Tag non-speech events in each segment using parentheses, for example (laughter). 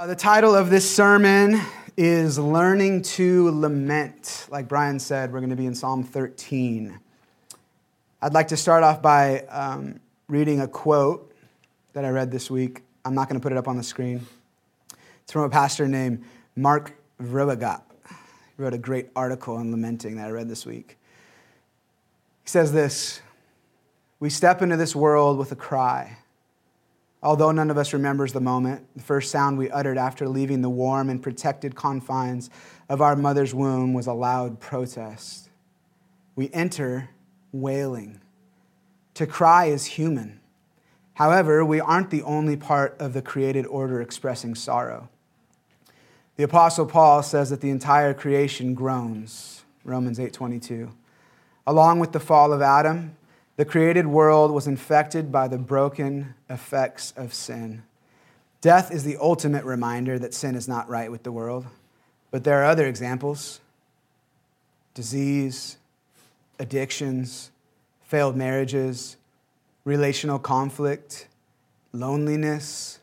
Uh, the title of this sermon is Learning to Lament. Like Brian said, we're going to be in Psalm 13. I'd like to start off by um, reading a quote that I read this week. I'm not going to put it up on the screen. It's from a pastor named Mark Vroegop. He wrote a great article on lamenting that I read this week. He says this We step into this world with a cry Although none of us remembers the moment, the first sound we uttered after leaving the warm and protected confines of our mother's womb was a loud protest. We enter wailing. To cry is human. However, we aren't the only part of the created order expressing sorrow. The apostle Paul says that the entire creation groans, Romans 8:22. Along with the fall of Adam, the created world was infected by the broken effects of sin. Death is the ultimate reminder that sin is not right with the world. But there are other examples disease, addictions, failed marriages, relational conflict, loneliness,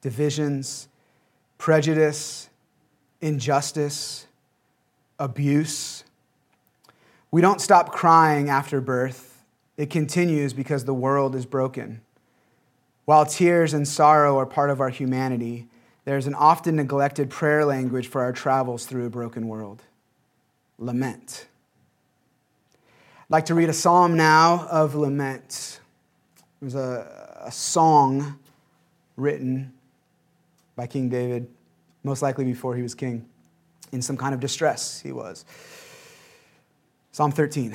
divisions, prejudice, injustice, abuse. We don't stop crying after birth it continues because the world is broken. While tears and sorrow are part of our humanity, there's an often neglected prayer language for our travels through a broken world lament. I'd like to read a psalm now of lament. It was a, a song written by King David, most likely before he was king. In some kind of distress, he was. Psalm 13.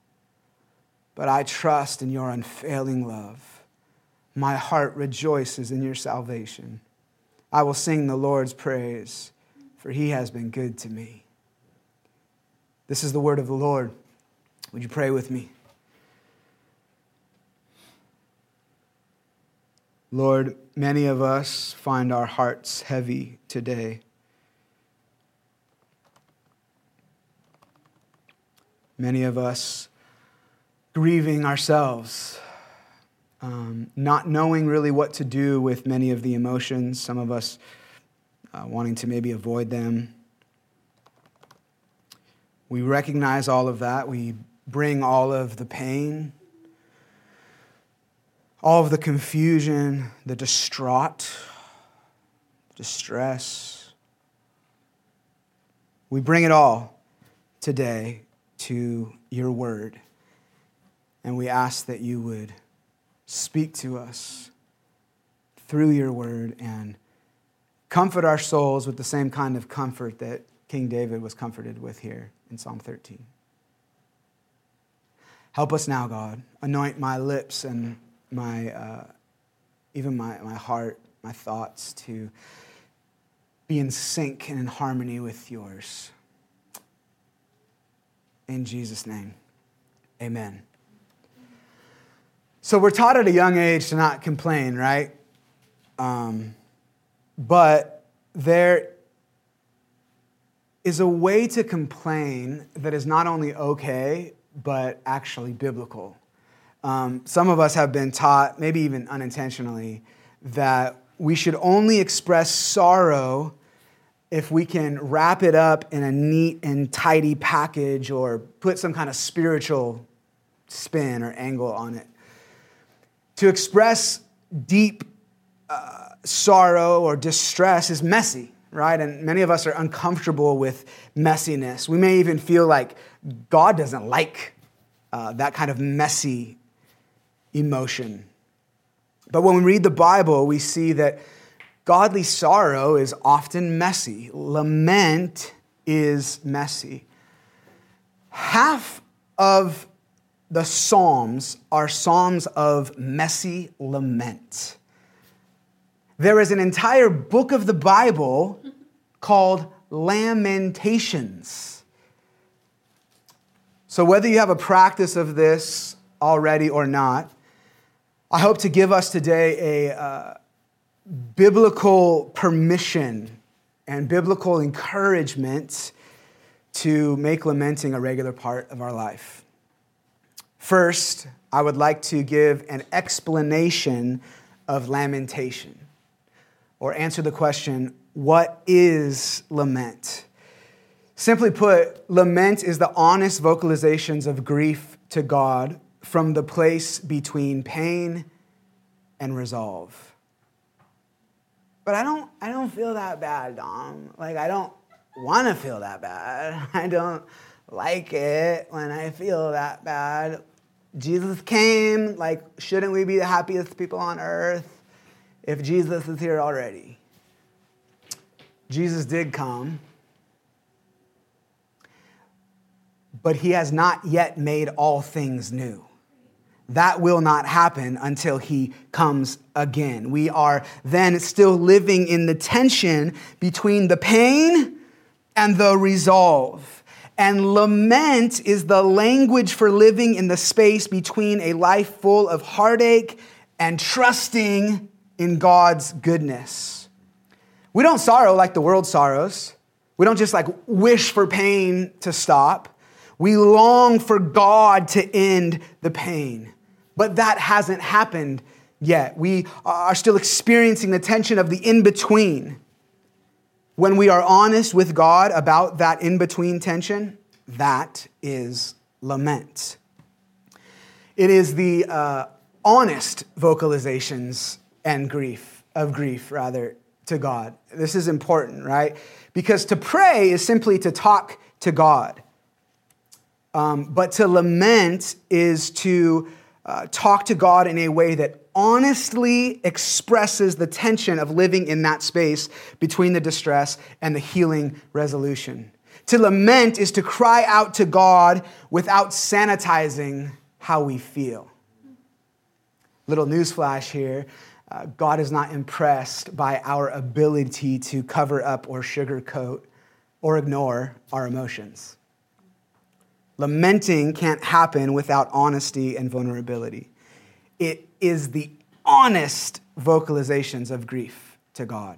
but I trust in your unfailing love. My heart rejoices in your salvation. I will sing the Lord's praise, for he has been good to me. This is the word of the Lord. Would you pray with me? Lord, many of us find our hearts heavy today. Many of us grieving ourselves, um, not knowing really what to do with many of the emotions, some of us uh, wanting to maybe avoid them. We recognize all of that. We bring all of the pain, all of the confusion, the distraught, distress. We bring it all today to your word. And we ask that you would speak to us through your word and comfort our souls with the same kind of comfort that King David was comforted with here in Psalm 13. Help us now, God. Anoint my lips and my, uh, even my, my heart, my thoughts to be in sync and in harmony with yours. In Jesus' name, amen. So we're taught at a young age to not complain, right? Um, but there is a way to complain that is not only okay, but actually biblical. Um, some of us have been taught, maybe even unintentionally, that we should only express sorrow if we can wrap it up in a neat and tidy package or put some kind of spiritual spin or angle on it to express deep uh, sorrow or distress is messy, right? And many of us are uncomfortable with messiness. We may even feel like God doesn't like uh, that kind of messy emotion. But when we read the Bible, we see that godly sorrow is often messy. Lament is messy. Half of the Psalms are Psalms of messy lament. There is an entire book of the Bible called Lamentations. So, whether you have a practice of this already or not, I hope to give us today a uh, biblical permission and biblical encouragement to make lamenting a regular part of our life. First, I would like to give an explanation of lamentation or answer the question what is lament? Simply put, lament is the honest vocalizations of grief to God from the place between pain and resolve. But I don't, I don't feel that bad, Dom. Like, I don't want to feel that bad. (laughs) I don't like it when I feel that bad. Jesus came, like, shouldn't we be the happiest people on earth if Jesus is here already? Jesus did come, but he has not yet made all things new. That will not happen until he comes again. We are then still living in the tension between the pain and the resolve. And lament is the language for living in the space between a life full of heartache and trusting in God's goodness. We don't sorrow like the world sorrows. We don't just like wish for pain to stop. We long for God to end the pain. But that hasn't happened yet. We are still experiencing the tension of the in between. When we are honest with God about that in between tension, that is lament. It is the uh, honest vocalizations and grief, of grief, rather, to God. This is important, right? Because to pray is simply to talk to God. Um, but to lament is to uh, talk to God in a way that honestly expresses the tension of living in that space between the distress and the healing resolution. To lament is to cry out to God without sanitizing how we feel. Little newsflash here uh, God is not impressed by our ability to cover up or sugarcoat or ignore our emotions. Lamenting can't happen without honesty and vulnerability. It is the honest vocalizations of grief to God.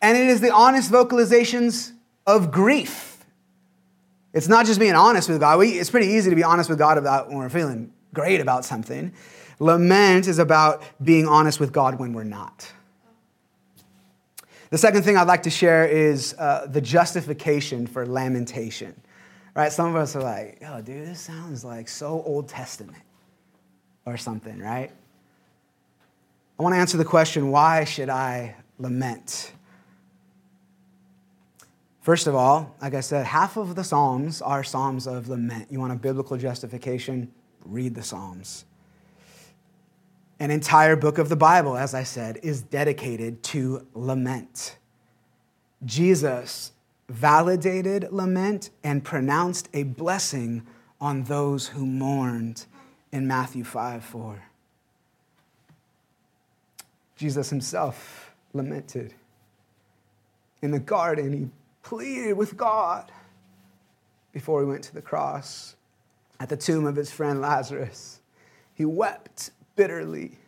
And it is the honest vocalizations of grief. It's not just being honest with God. We, it's pretty easy to be honest with God about when we're feeling great about something. Lament is about being honest with God when we're not. The second thing I'd like to share is uh, the justification for lamentation. Right? Some of us are like, oh, dude, this sounds like so Old Testament or something, right? I want to answer the question why should I lament? First of all, like I said, half of the Psalms are Psalms of lament. You want a biblical justification? Read the Psalms. An entire book of the Bible, as I said, is dedicated to lament. Jesus validated lament and pronounced a blessing on those who mourned in Matthew 5 4. Jesus himself lamented. In the garden, he pleaded with God before he went to the cross. At the tomb of his friend Lazarus, he wept bitterly.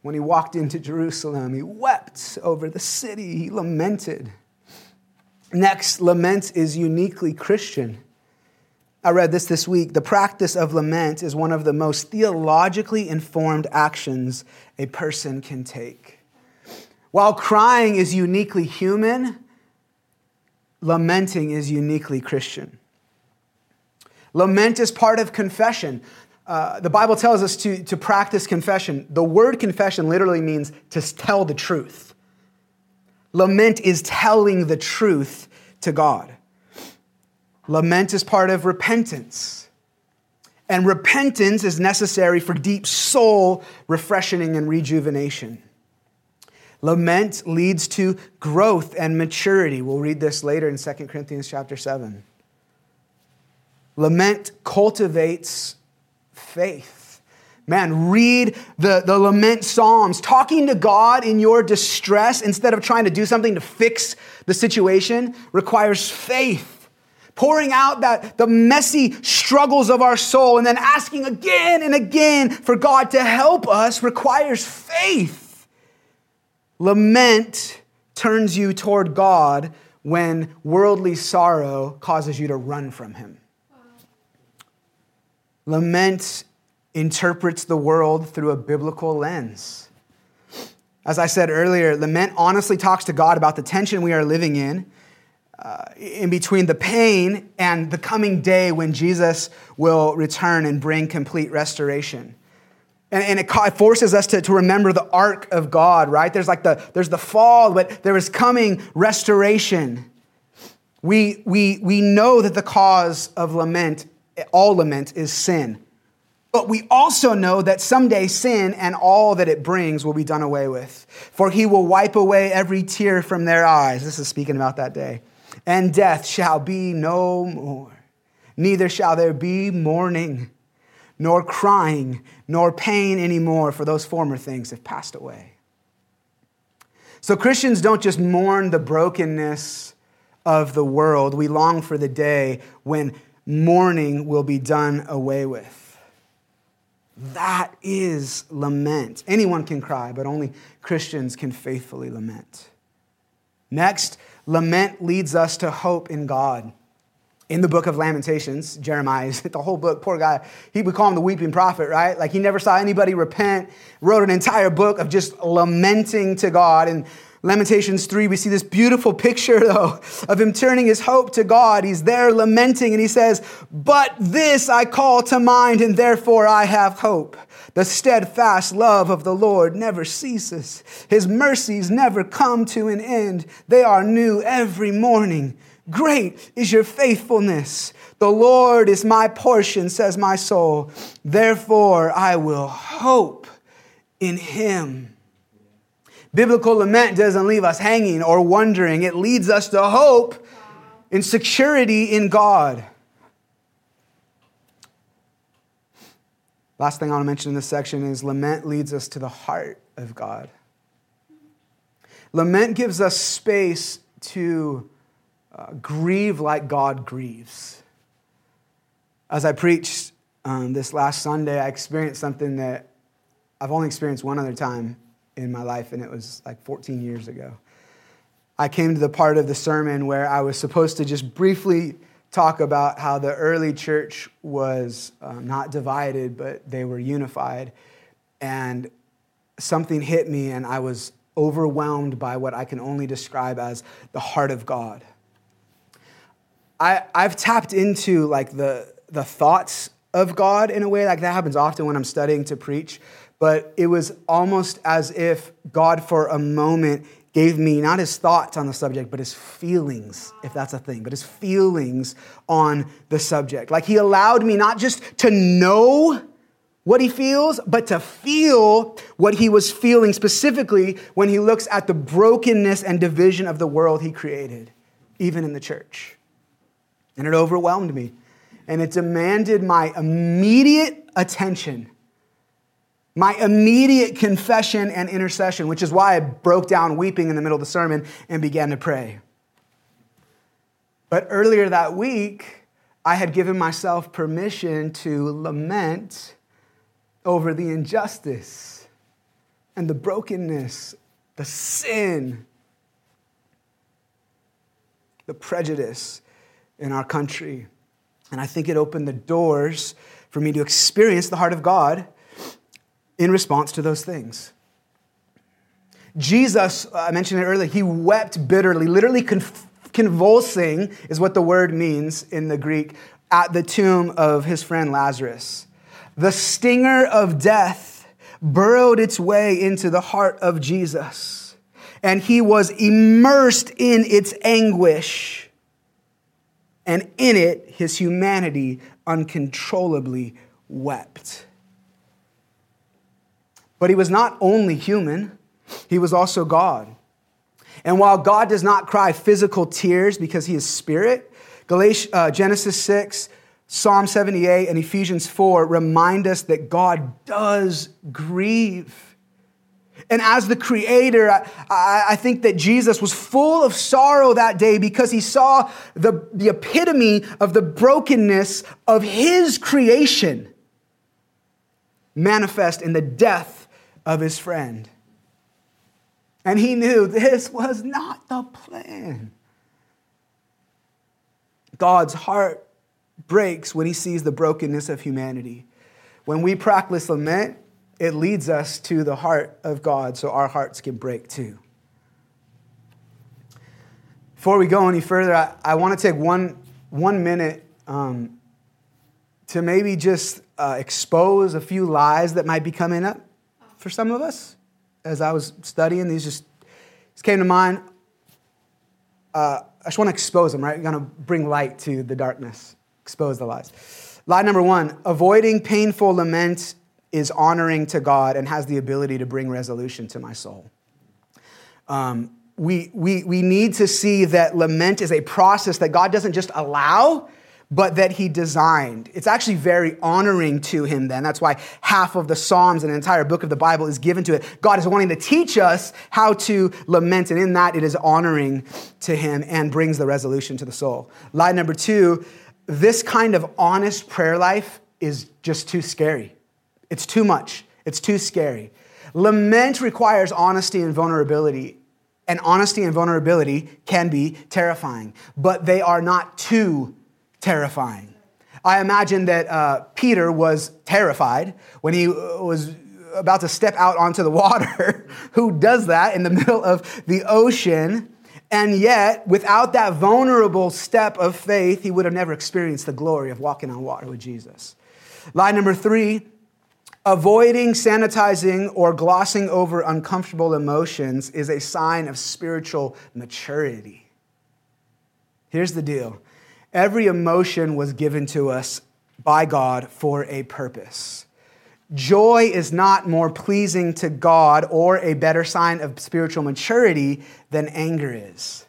When he walked into Jerusalem, he wept over the city, he lamented. Next, lament is uniquely Christian. I read this this week. The practice of lament is one of the most theologically informed actions a person can take. While crying is uniquely human, lamenting is uniquely Christian. Lament is part of confession. Uh, the Bible tells us to, to practice confession. The word confession literally means to tell the truth. Lament is telling the truth to God. Lament is part of repentance. And repentance is necessary for deep soul refreshing and rejuvenation. Lament leads to growth and maturity. We'll read this later in 2 Corinthians chapter 7. Lament cultivates faith Man, read the, the lament psalms. Talking to God in your distress instead of trying to do something to fix the situation requires faith. Pouring out that the messy struggles of our soul and then asking again and again for God to help us requires faith. Lament turns you toward God when worldly sorrow causes you to run from Him. Lament interprets the world through a biblical lens. As I said earlier, lament honestly talks to God about the tension we are living in, uh, in between the pain and the coming day when Jesus will return and bring complete restoration. And, and it, it forces us to, to remember the arc of God, right? There's like the, there's the fall, but there is coming restoration. We, we, we know that the cause of lament, all lament, is sin. But we also know that someday sin and all that it brings will be done away with. For he will wipe away every tear from their eyes. This is speaking about that day. And death shall be no more. Neither shall there be mourning, nor crying, nor pain anymore, for those former things have passed away. So Christians don't just mourn the brokenness of the world, we long for the day when mourning will be done away with. That is lament. Anyone can cry, but only Christians can faithfully lament. Next, lament leads us to hope in God. In the book of Lamentations, Jeremiah, (laughs) the whole book, poor guy, he would call him the weeping prophet, right? Like he never saw anybody repent, wrote an entire book of just lamenting to God. And Lamentations 3, we see this beautiful picture, (laughs) though, of him turning his hope to God. He's there lamenting, and he says, But this I call to mind, and therefore I have hope. The steadfast love of the Lord never ceases, his mercies never come to an end. They are new every morning. Great is your faithfulness. The Lord is my portion, says my soul. Therefore I will hope in him. Biblical lament doesn't leave us hanging or wondering, it leads us to hope and security in God. Last thing I want to mention in this section is lament leads us to the heart of God. Lament gives us space to uh, grieve like God grieves. As I preached um, this last Sunday, I experienced something that I've only experienced one other time in my life, and it was like 14 years ago. I came to the part of the sermon where I was supposed to just briefly talk about how the early church was um, not divided, but they were unified. And something hit me, and I was overwhelmed by what I can only describe as the heart of God. I, I've tapped into like the, the thoughts of God in a way, like that happens often when I'm studying to preach but it was almost as if God, for a moment, gave me not his thoughts on the subject, but his feelings, if that's a thing, but his feelings on the subject. Like he allowed me not just to know what he feels, but to feel what he was feeling specifically when he looks at the brokenness and division of the world he created, even in the church. And it overwhelmed me. And it demanded my immediate attention my immediate confession and intercession, which is why I broke down weeping in the middle of the sermon and began to pray. But earlier that week, I had given myself permission to lament over the injustice and the brokenness, the sin, the prejudice in our country. And I think it opened the doors for me to experience the heart of God in response to those things. Jesus, uh, I mentioned it earlier, he wept bitterly, literally convulsing is what the word means in the Greek, at the tomb of his friend Lazarus. The stinger of death burrowed its way into the heart of Jesus, and he was immersed in its anguish. And in it, his humanity uncontrollably wept. But he was not only human, he was also God. And while God does not cry physical tears because he is spirit, uh, Genesis 6 Psalm 78 and Ephesians 4 remind us that God does grieve. And as the creator, I, I, think that Jesus was full of sorrow that day because he saw the, the epitome of the brokenness of his creation manifest in the death of his friend. And he knew this was not the plan. God's heart breaks when he sees the brokenness of humanity. When we practice lament, it leads us to the heart of God so our hearts can break too. Before we go any further, I, I want to take one, one minute um, to maybe just uh, expose a few lies that might be coming up for some of us. As I was studying, these just these came to mind. Uh, I just want to expose them, right? We're going to bring light to the darkness, expose the lies. Lie number one avoiding painful lament is honoring to God and has the ability to bring resolution to my soul. Um, we, we, we need to see that lament is a process that God doesn't just allow, but that he designed. It's actually very honoring to him then. That's why half of the Psalms and an entire book of the Bible is given to it. God is wanting to teach us how to lament, and in that it is honoring to him and brings the resolution to the soul. Lie number two this kind of honest prayer life is just too scary. It's too much, it's too scary. Lament requires honesty and vulnerability. And honesty and vulnerability can be terrifying, but they are not too terrifying. I imagine that uh, Peter was terrified when he uh, was about to step out onto the (laughs) water. Who does that in the (laughs) middle of the ocean? And yet, without that vulnerable step of faith, he would have never experienced the glory of walking on water with Jesus. Lie number three avoiding sanitizing or glossing over uncomfortable emotions is a sign of spiritual maturity. Here's the deal Every emotion was given to us by God for a purpose. Joy is not more pleasing to God or a better sign of spiritual maturity than anger is.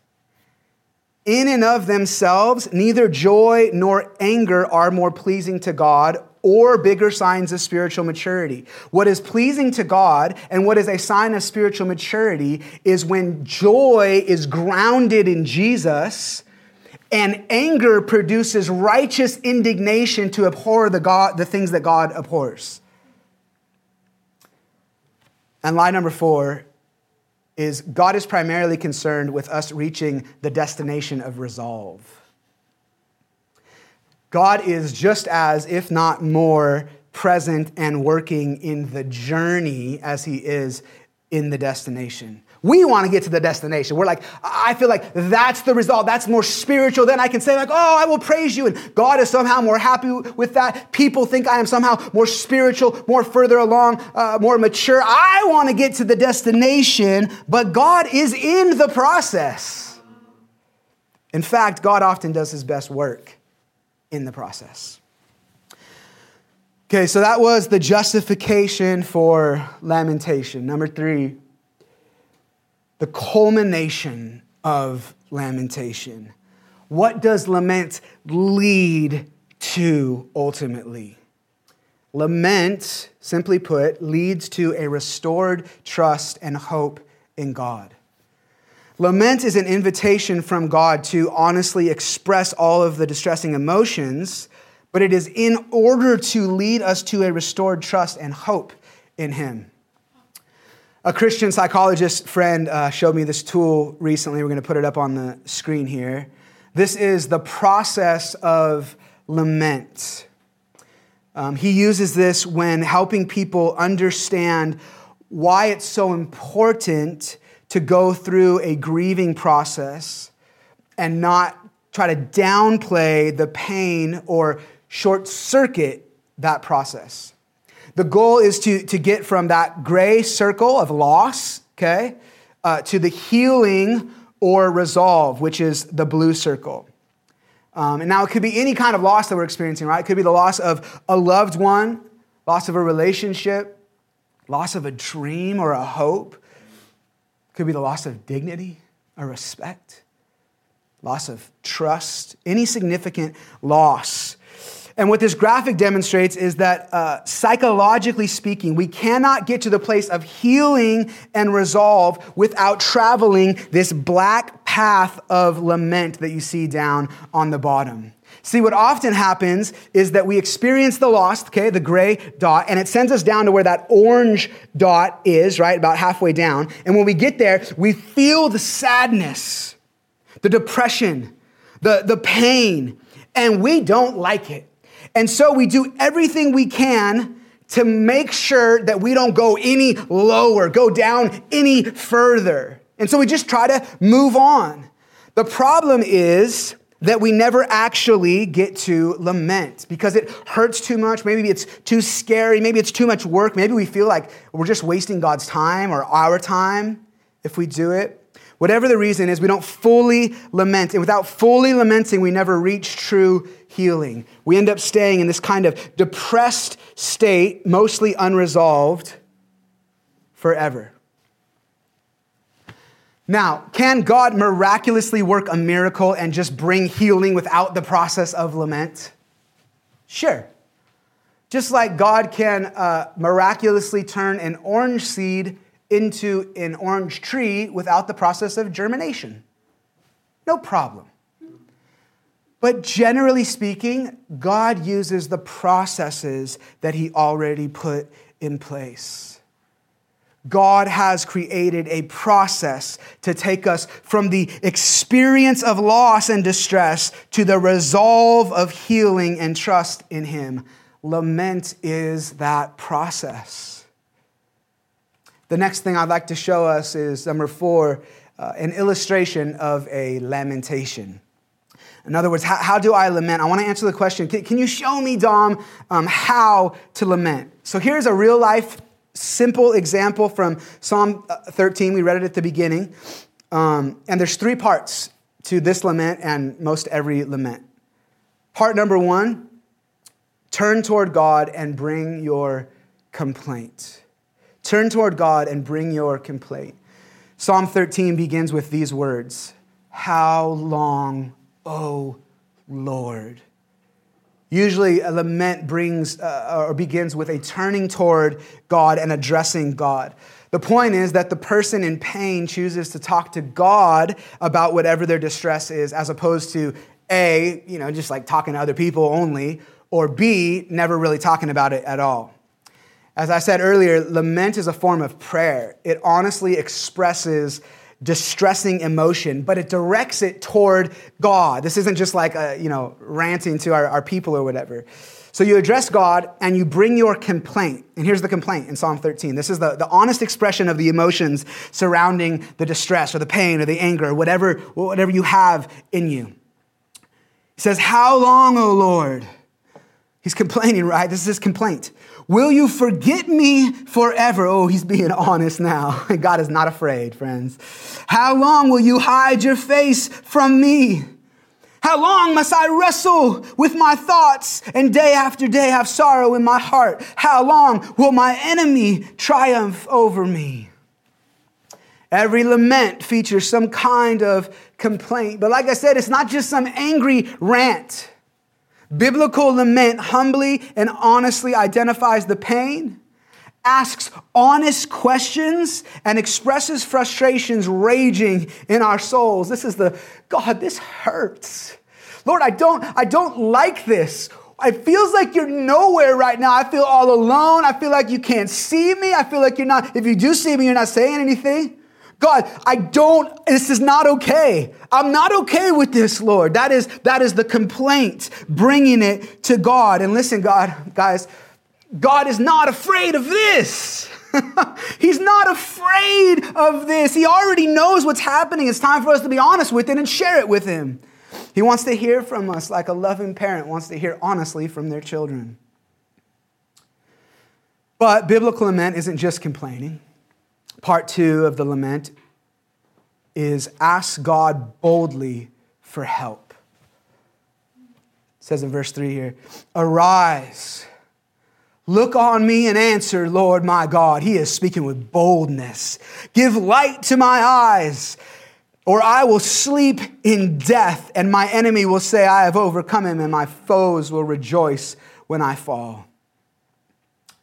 In and of themselves, neither joy nor anger are more pleasing to God or bigger signs of spiritual maturity. What is pleasing to God and what is a sign of spiritual maturity is when joy is grounded in Jesus and anger produces righteous indignation to abhor the, God, the things that God abhors. And lie number four is God is primarily concerned with us reaching the destination of resolve. God is just as, if not more, present and working in the journey as he is in the destination. We want to get to the destination. We're like, I feel like that's the result. That's more spiritual. Then I can say, like, oh, I will praise you. And God is somehow more happy with that. People think I am somehow more spiritual, more further along, uh, more mature. I want to get to the destination, but God is in the process. In fact, God often does his best work in the process. Okay, so that was the justification for lamentation. Number three, the culmination of lamentation. What does lament lead to ultimately? Lament, simply put, leads to a restored trust and hope in God. Lament is an invitation from God to honestly express all of the distressing emotions, but it is in order to lead us to a restored trust and hope in Him. A Christian psychologist friend uh, showed me this tool recently. We're going to put it up on the screen here. This is the process of lament. Um, he uses this when helping people understand why it's so important to go through a grieving process and not try to downplay the pain or short circuit that process. The goal is to, to get from that gray circle of loss, okay, uh, to the healing or resolve, which is the blue circle. Um, and now it could be any kind of loss that we're experiencing, right? It could be the loss of a loved one, loss of a relationship, loss of a dream or a hope. It could be the loss of dignity or respect, loss of trust, any significant loss. And what this graphic demonstrates is that uh, psychologically speaking, we cannot get to the place of healing and resolve without traveling this black path of lament that you see down on the bottom. See, what often happens is that we experience the lost, okay, the gray dot, and it sends us down to where that orange dot is, right, about halfway down. And when we get there, we feel the sadness, the depression, the, the pain, and we don't like it. And so we do everything we can to make sure that we don't go any lower, go down any further. And so we just try to move on. The problem is, that we never actually get to lament because it hurts too much. Maybe it's too scary. Maybe it's too much work. Maybe we feel like we're just wasting God's time or our time if we do it. Whatever the reason is, we don't fully lament. And without fully lamenting, we never reach true healing. We end up staying in this kind of depressed state, mostly unresolved, forever. Now, can God miraculously work a miracle and just bring healing without the process of lament? Sure. Just like God can uh, miraculously turn an orange seed into an orange tree without the process of germination. No problem. But generally speaking, God uses the processes that He already put in place. God has created a process to take us from the experience of loss and distress to the resolve of healing and trust in Him. Lament is that process. The next thing I'd like to show us is number four, uh, an illustration of a lamentation. In other words, how, how, do I lament? I want to answer the question can, can you show me, Dom, um, how to lament? So here's a real life simple example from Psalm 13. We read it at the beginning. Um, and there's three parts to this lament and most every lament. Part number one turn toward God and bring your complaint. Turn toward God and bring your complaint. Psalm 13 begins with these words How long, O Lord? Usually, a lament brings uh, or begins with a turning toward God and addressing God. The point is that the person in pain chooses to talk to God about whatever their distress is, as opposed to A, you know, just like talking to other people only, or B, never really talking about it at all. As I said earlier, lament is a form of prayer. It honestly expresses distressing emotion, but it directs it toward God. This isn't just like, a, you know, ranting to our, our people or whatever. So you address God and you bring your complaint. And here's the complaint in Psalm 13. This is the, the honest expression of the emotions surrounding the distress or the pain or the anger or whatever, whatever you have in you. He says, How long, O Lord? He's (laughs) complaining, right? This is his complaint. Will you forget me forever? Oh, he's being (laughs) honest now. (laughs) God is not afraid, friends. How long will you hide your face from me? How long must I wrestle with my thoughts and day after day have sorrow in my heart? How long will my enemy triumph over me? Every lament features some kind of complaint. But like I said, it's not just some angry rant. Biblical lament humbly and honestly identifies the pain, asks honest questions, and expresses frustrations raging in our souls. This is the God, this hurts. Lord, I don't, I don't like this. It feels like you're nowhere right now. I feel all alone. I feel like you can't see me. I feel like you're not, if you do see me, you're not saying anything. God, I don't, this is not okay. I'm not okay with this, Lord. That is, that is the complaint, bringing it to God. And listen, God, guys, God is not afraid of this. (laughs) He's not afraid of this. He already knows what's happening. It's time for us to be honest with it and share it with Him. He wants to hear from us like a loving parent wants to hear honestly from their children. But biblical lament isn't just complaining. Part two of the lament is ask God boldly for help. It says in verse 3 here Arise, look on me and answer, Lord my God. He is speaking with boldness. Give light to my eyes Or I will sleep in death, and my enemy will say, I have overcome him, and my foes will rejoice when I fall.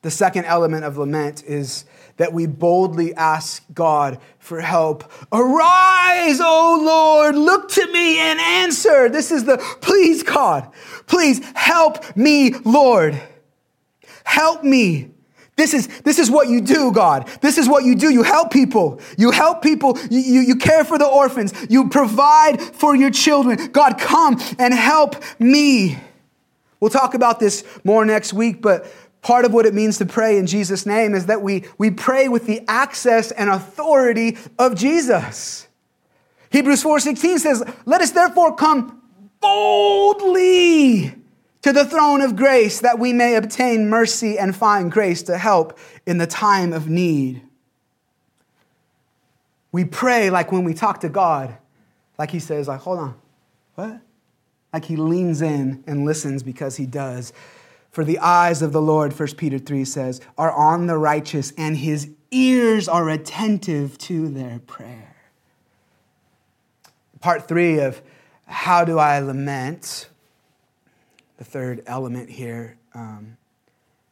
The second element of lament is that we boldly ask God for help. Arise, O Lord, look to me and answer. This is the please, God, please help me, Lord. Help me. This is, this is what you do, God. This is what you do. You help people. You help people. You, you, you care for the orphans. You provide for your children. God, come and help me. We'll talk about this more next week, but Part of what it means to pray in Jesus' name is that we, we pray with the access and authority of Jesus. Hebrews 4:16 says, "Let us therefore come boldly to the throne of grace that we may obtain mercy and find grace to help in the time of need." We pray like when we talk to God, like he says like, "Hold on. What?" Like he leans in and listens because he does. For the eyes of the Lord, 1 Peter 3 says, are on the righteous, and his ears are attentive to their prayer. Part three of how do I lament? The third element here um,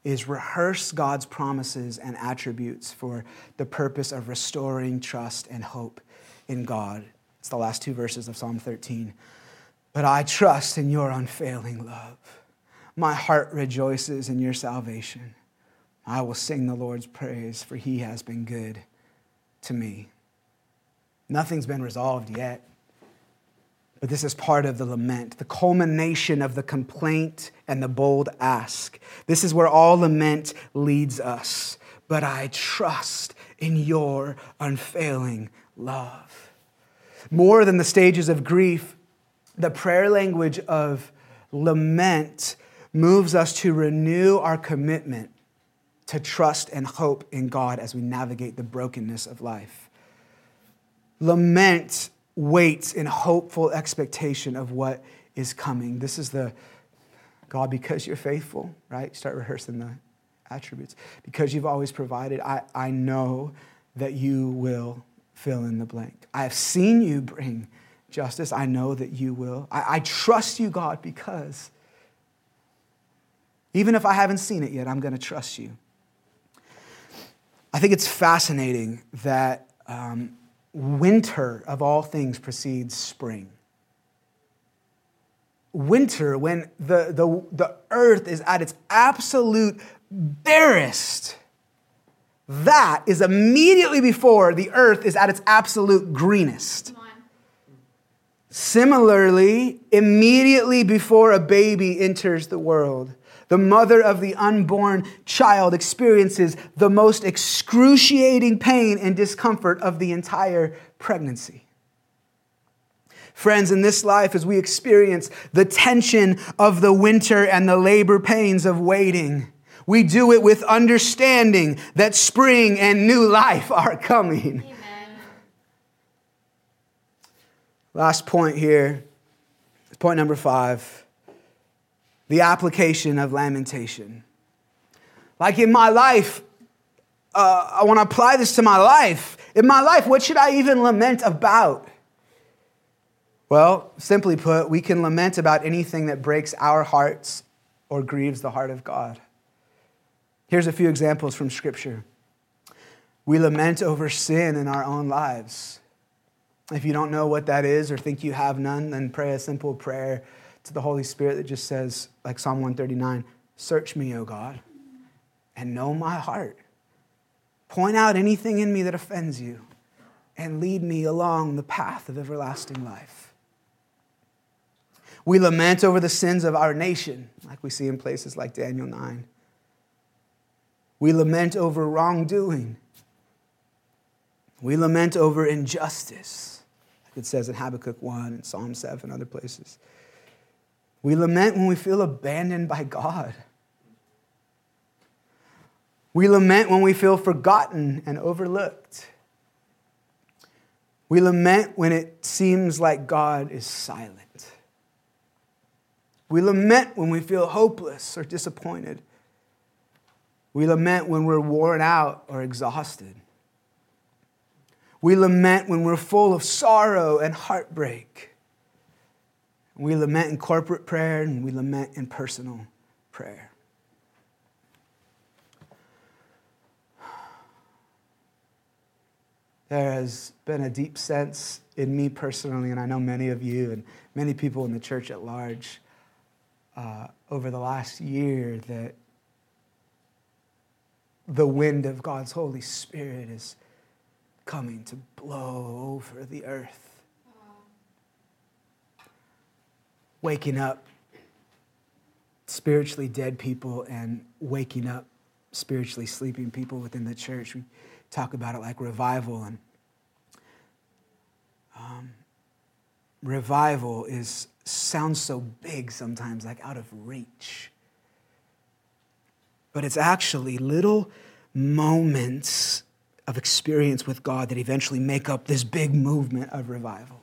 is rehearse God's promises and attributes for the purpose of restoring trust and hope in God. It's the last two verses of Psalm 13. But I trust in your unfailing love. My heart rejoices in your salvation. I will sing the Lord's praise, for he has been good to me. Nothing's been resolved yet, but this is part of the lament, the culmination of the complaint and the bold ask. This is where all lament leads us. But I trust in your unfailing love. More than the stages of grief, the prayer language of lament moves us to renew our commitment to trust and hope in God as we navigate the brokenness of life. Lament waits in hopeful expectation of what is coming. This is the God, because you're faithful, right? Start rehearsing the attributes. Because you've always provided, I, I know that you will fill in the blank. I have seen you bring justice. I know that you will. I, I trust you, God, because even if I haven't seen it yet, I'm going to trust you. I think it's fascinating that um, winter, of all things, precedes spring. Winter, when the, the, the earth is at its absolute barest, that is immediately before the earth is at its absolute greenest. Similarly, immediately before a baby enters the world, the mother of the unborn child experiences the most excruciating pain and discomfort of the entire pregnancy. Friends, in this life, as we experience the tension of the winter and the labor pains of waiting, we do it with understanding that spring and new life are coming. Amen. Last point here, point number five the application of lamentation. Like in my life, uh, I want to apply this to my life. In my life, what should I even lament about? Well, simply put, we can lament about anything that breaks our hearts or grieves the heart of God. Here's a few examples from Scripture. We lament over sin in our own lives. If you don't know what that is or think you have none, then pray a simple prayer to the Holy Spirit that just says, like Psalm 139, Search me, O God, and know my heart. Point out anything in me that offends you, and lead me along the path of everlasting life. We lament over the sins of our nation, like we see in places like Daniel 9. We lament over wrongdoing. We lament over injustice, like it says in Habakkuk 1 and Psalm 7, and other places. We lament when we feel abandoned by God. We lament when we feel forgotten and overlooked. We lament when it seems like God is silent. We lament when we feel hopeless or disappointed. We lament when we're worn out or exhausted. We lament when we're full of sorrow and heartbreak. We lament in corporate prayer and we lament in personal prayer. There has been a deep sense in me personally, and I know many of you and many people in the church at large uh, over the last year that the wind of God's Holy Spirit is coming to blow over the earth. Waking up spiritually dead people and waking up spiritually sleeping people within the church. We talk about it like revival and um, revival is sounds so big sometimes, like out of reach. But it's actually little moments of experience with God that eventually make up this big movement of revival.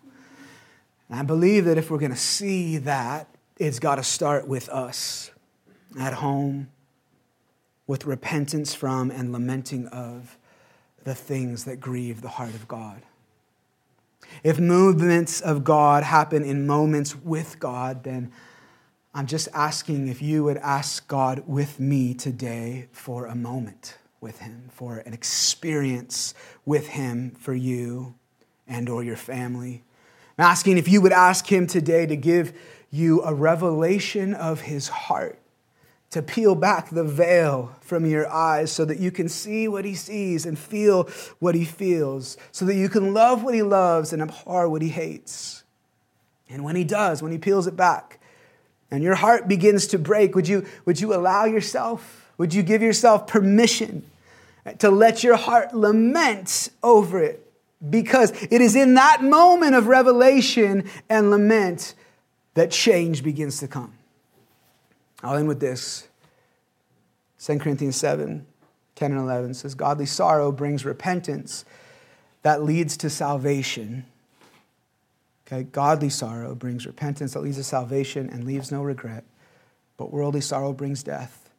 And I believe that if we're going to see that, it's got to start with us at home, with repentance from and lamenting of the things that grieve the heart of God. If movements of God happen in moments with God, then I'm just asking if you would ask God with me today for a moment with him, for an experience with him for you and or your family. I'm asking if you would ask him today to give you a revelation of his heart to peel back the veil from your eyes so that you can see what he sees and feel what he feels, so that you can love what he loves and abhor what he hates. And when he does, when he peels it back, and your heart begins to break, would you, would you allow yourself, would you give yourself permission to let your heart lament over it? Because it is in that moment of revelation and lament that change begins to come. I'll end with this. 2 Corinthians 7 10 and 11 says, Godly sorrow brings repentance that leads to salvation. Okay, godly sorrow brings repentance that leads to salvation and leaves no regret, but worldly sorrow brings death.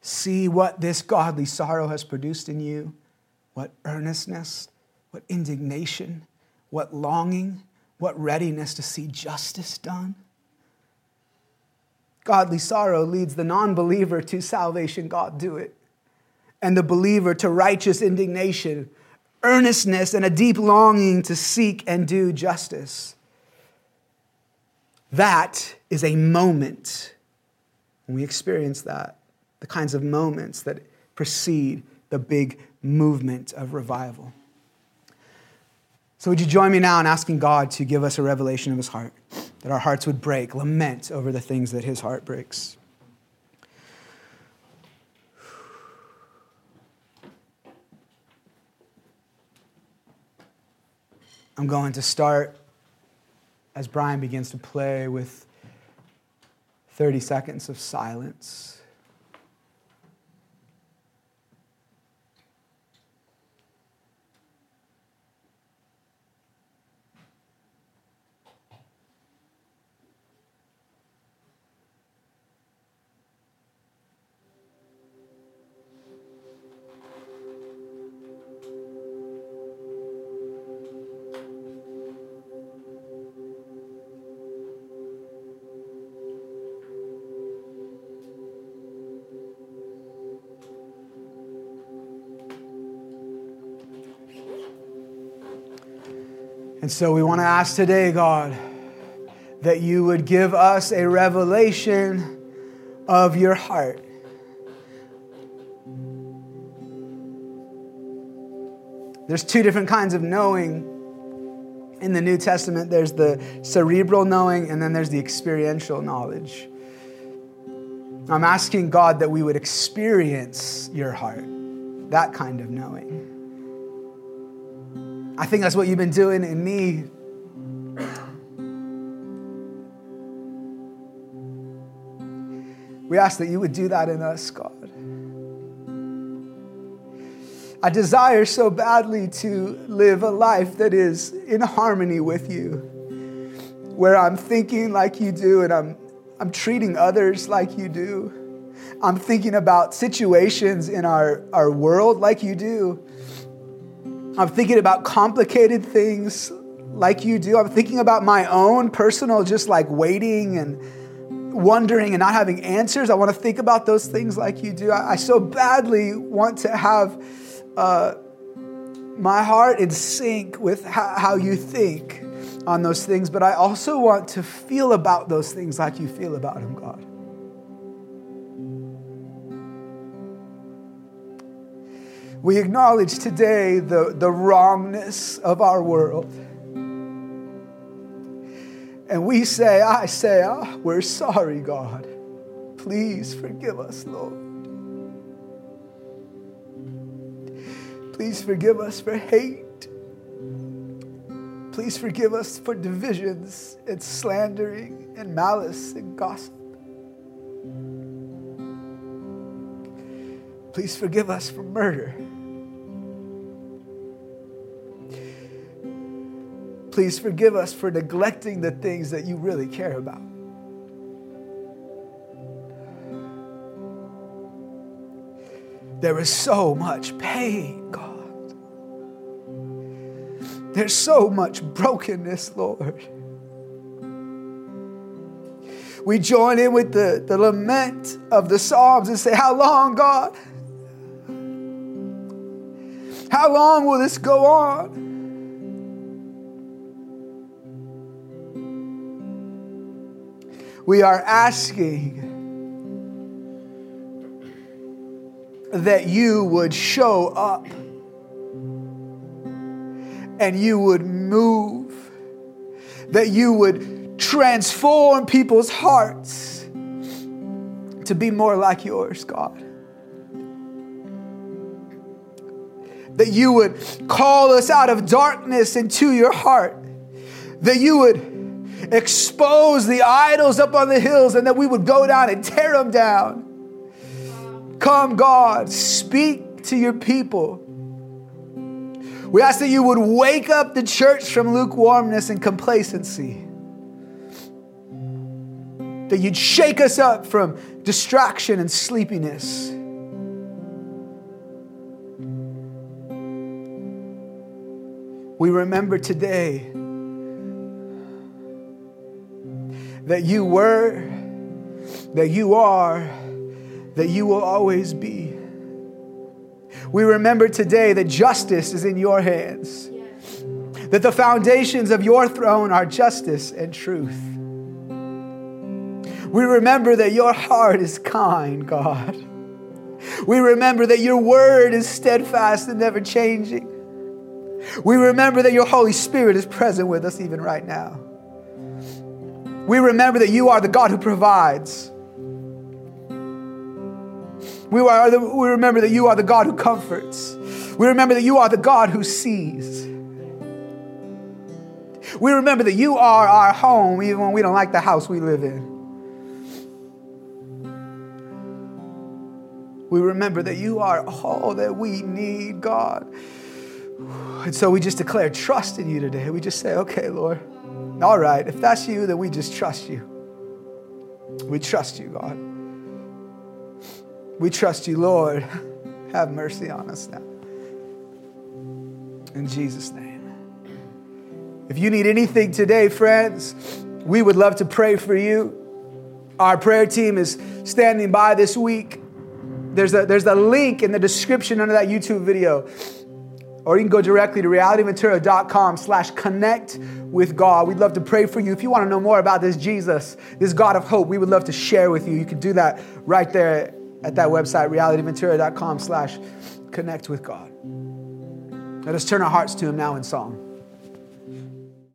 See what this godly sorrow has produced in you what earnestness, what indignation, what longing, what readiness to see justice done. Godly sorrow leads the non believer to salvation. God, do it. And the believer to righteous indignation, earnestness, and a deep longing to seek and do justice. That is a moment when we experience that, the kinds of moments that precede the big movement of revival. So, would you join me now in asking God to give us a revelation of his heart? that our hearts would break, lament over the things that his heart breaks. I'm going to start as Brian begins to play with 30 seconds of silence. And so we want to ask today, God, that you would give us a revelation of your heart. There's two different kinds of knowing in the New Testament there's the cerebral knowing, and then there's the experiential knowledge. I'm asking God that we would experience your heart, that kind of knowing. I think that's what you've been doing in me. We ask that you would do that in us, God. I desire so badly to live a life that is in harmony with you, where I'm thinking like you do and I'm, I'm treating others like you do. I'm thinking about situations in our, our world like you do I'm thinking about complicated things like you do. I'm thinking about my own personal, just like waiting and wondering and not having answers. I want to think about those things like you do. I, I so badly want to have uh, my heart in sync with how, how you think on those things, but I also want to feel about those things like you feel about them, God. We acknowledge today the, the wrongness of our world. And we say, I say, oh, we're sorry, God. Please forgive us, Lord. Please forgive us for hate. Please forgive us for divisions and slandering and malice and gossip. Please forgive us for murder. Please forgive us for neglecting the things that you really care about. There is so much pain, God. There's so much brokenness, Lord. We join in with the, the lament of the Psalms and say, How long, God? How long will this go on? We are asking that you would show up and you would move, that you would transform people's hearts to be more like yours, God. That you would call us out of darkness into your heart, that you would expose the idols up on the hills, and that we would go down and tear them down. Come, God, speak to your people we ask that you would wake up the church from lukewarmness and complacency. That you'd shake us up from distraction and sleepiness. We remember today that you were, that you are, that you will always be. We remember today that justice is in your hands, that the foundations of your throne are justice and truth. We remember that your heart is kind, God. We remember that your word is steadfast and never changing. We remember that your Holy Spirit is present with us even right now. We remember that you are the God who provides. We, are the, we remember that you are the God who comforts. We remember that you are the God who sees. We remember that you are our home even when we don't like the house we live in. We remember that you are all that we need, God. And so we just declare trust in you today. We just say, okay, Lord, all right, if that's you, then we just trust you. We trust you, God. We trust you, Lord. (laughs) Have mercy on us now. In Jesus' name. If you need anything today, friends, we would love to pray for you. Our prayer team is standing by this week. There's a, there's a link in the description under that YouTube video. Or you can go directly to realityventura.com slash connect with God. We'd love to pray for you. If you want to know more about this Jesus, this God of hope, we would love to share with you. You can do that right there at that website, realityventura.com slash connect with God. Let us turn our hearts to him now in song.